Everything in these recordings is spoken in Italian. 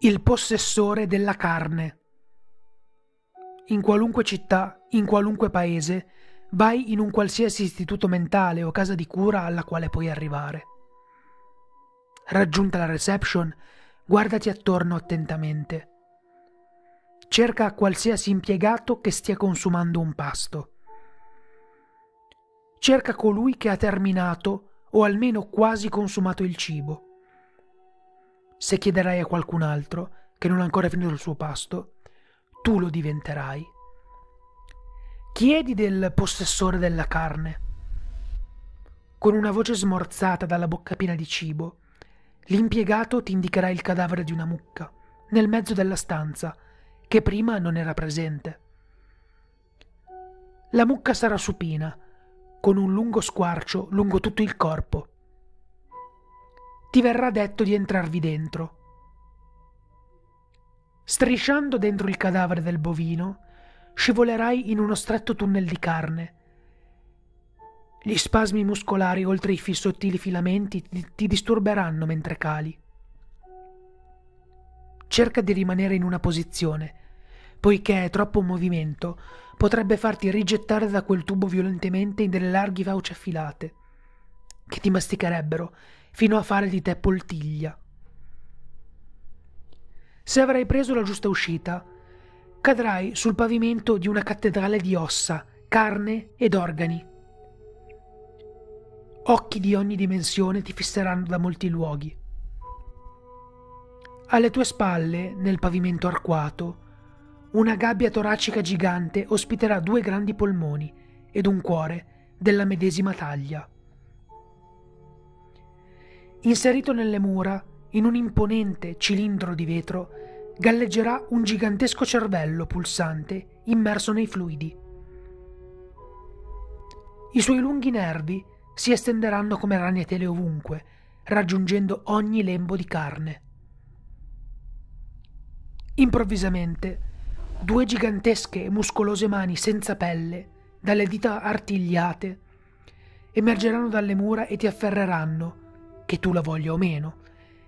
Il possessore della carne. In qualunque città, in qualunque paese, vai in un qualsiasi istituto mentale o casa di cura alla quale puoi arrivare. Raggiunta la reception, guardati attorno attentamente. Cerca qualsiasi impiegato che stia consumando un pasto. Cerca colui che ha terminato o almeno quasi consumato il cibo. Se chiederai a qualcun altro che non ha ancora finito il suo pasto, tu lo diventerai. Chiedi del possessore della carne. Con una voce smorzata dalla bocca piena di cibo, l'impiegato ti indicherà il cadavere di una mucca nel mezzo della stanza che prima non era presente. La mucca sarà supina, con un lungo squarcio lungo tutto il corpo. Ti verrà detto di entrarvi dentro. Strisciando dentro il cadavere del bovino, scivolerai in uno stretto tunnel di carne. Gli spasmi muscolari oltre i sottili filamenti ti disturberanno mentre cali. Cerca di rimanere in una posizione, poiché troppo movimento potrebbe farti rigettare da quel tubo violentemente in delle larghe fauci affilate, che ti masticherebbero fino a fare di te poltiglia. Se avrai preso la giusta uscita, cadrai sul pavimento di una cattedrale di ossa, carne ed organi. Occhi di ogni dimensione ti fisseranno da molti luoghi. Alle tue spalle, nel pavimento arcuato, una gabbia toracica gigante ospiterà due grandi polmoni ed un cuore della medesima taglia. Inserito nelle mura, in un imponente cilindro di vetro, galleggerà un gigantesco cervello pulsante immerso nei fluidi. I suoi lunghi nervi si estenderanno come ragnatele ovunque, raggiungendo ogni lembo di carne. Improvvisamente, due gigantesche e muscolose mani senza pelle, dalle dita artigliate, emergeranno dalle mura e ti afferreranno, che tu la voglia o meno,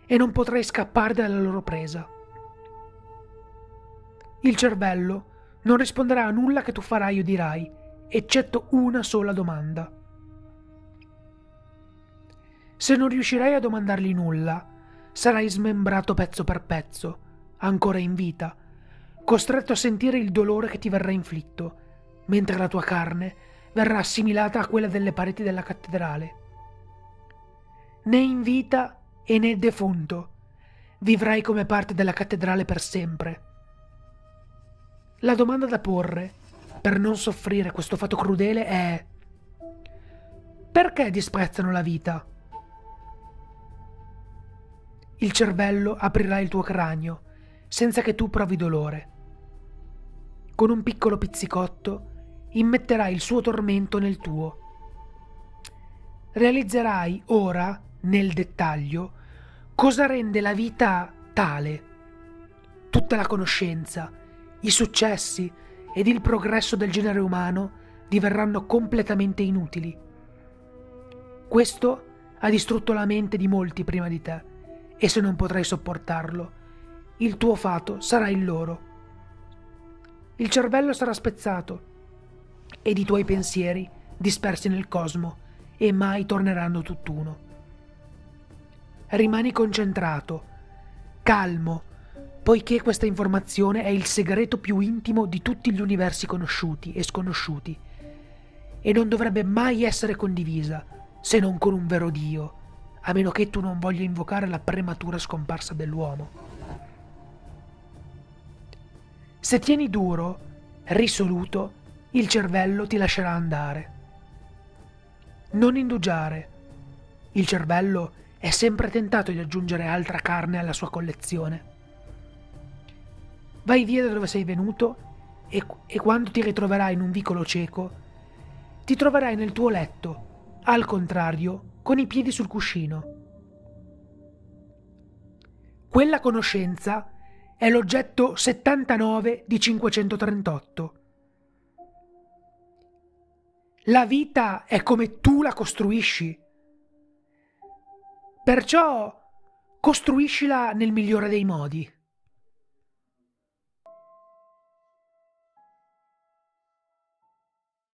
e non potrai scappare dalla loro presa. Il cervello non risponderà a nulla che tu farai o dirai, eccetto una sola domanda. Se non riuscirai a domandargli nulla, sarai smembrato pezzo per pezzo, ancora in vita, costretto a sentire il dolore che ti verrà inflitto, mentre la tua carne verrà assimilata a quella delle pareti della cattedrale. Né in vita e né defunto vivrai come parte della cattedrale per sempre. La domanda da porre, per non soffrire questo fatto crudele, è perché disprezzano la vita? Il cervello aprirà il tuo cranio senza che tu provi dolore. Con un piccolo pizzicotto immetterai il suo tormento nel tuo. Realizzerai ora, nel dettaglio, cosa rende la vita tale. Tutta la conoscenza, i successi ed il progresso del genere umano diverranno completamente inutili. Questo ha distrutto la mente di molti prima di te, e se non potrai sopportarlo, il tuo fato sarà il loro. Il cervello sarà spezzato ed i tuoi pensieri dispersi nel cosmo e mai torneranno tutt'uno. Rimani concentrato, calmo, poiché questa informazione è il segreto più intimo di tutti gli universi conosciuti e sconosciuti, e non dovrebbe mai essere condivisa, se non con un vero Dio, a meno che tu non voglia invocare la prematura scomparsa dell'uomo. Se tieni duro, risoluto, il cervello ti lascerà andare. Non indugiare. Il cervello è sempre tentato di aggiungere altra carne alla sua collezione. Vai via da dove sei venuto e, e quando ti ritroverai in un vicolo cieco, ti troverai nel tuo letto, al contrario, con i piedi sul cuscino. Quella conoscenza è l'oggetto 79 di 538. La vita è come tu la costruisci. Perciò costruiscila nel migliore dei modi.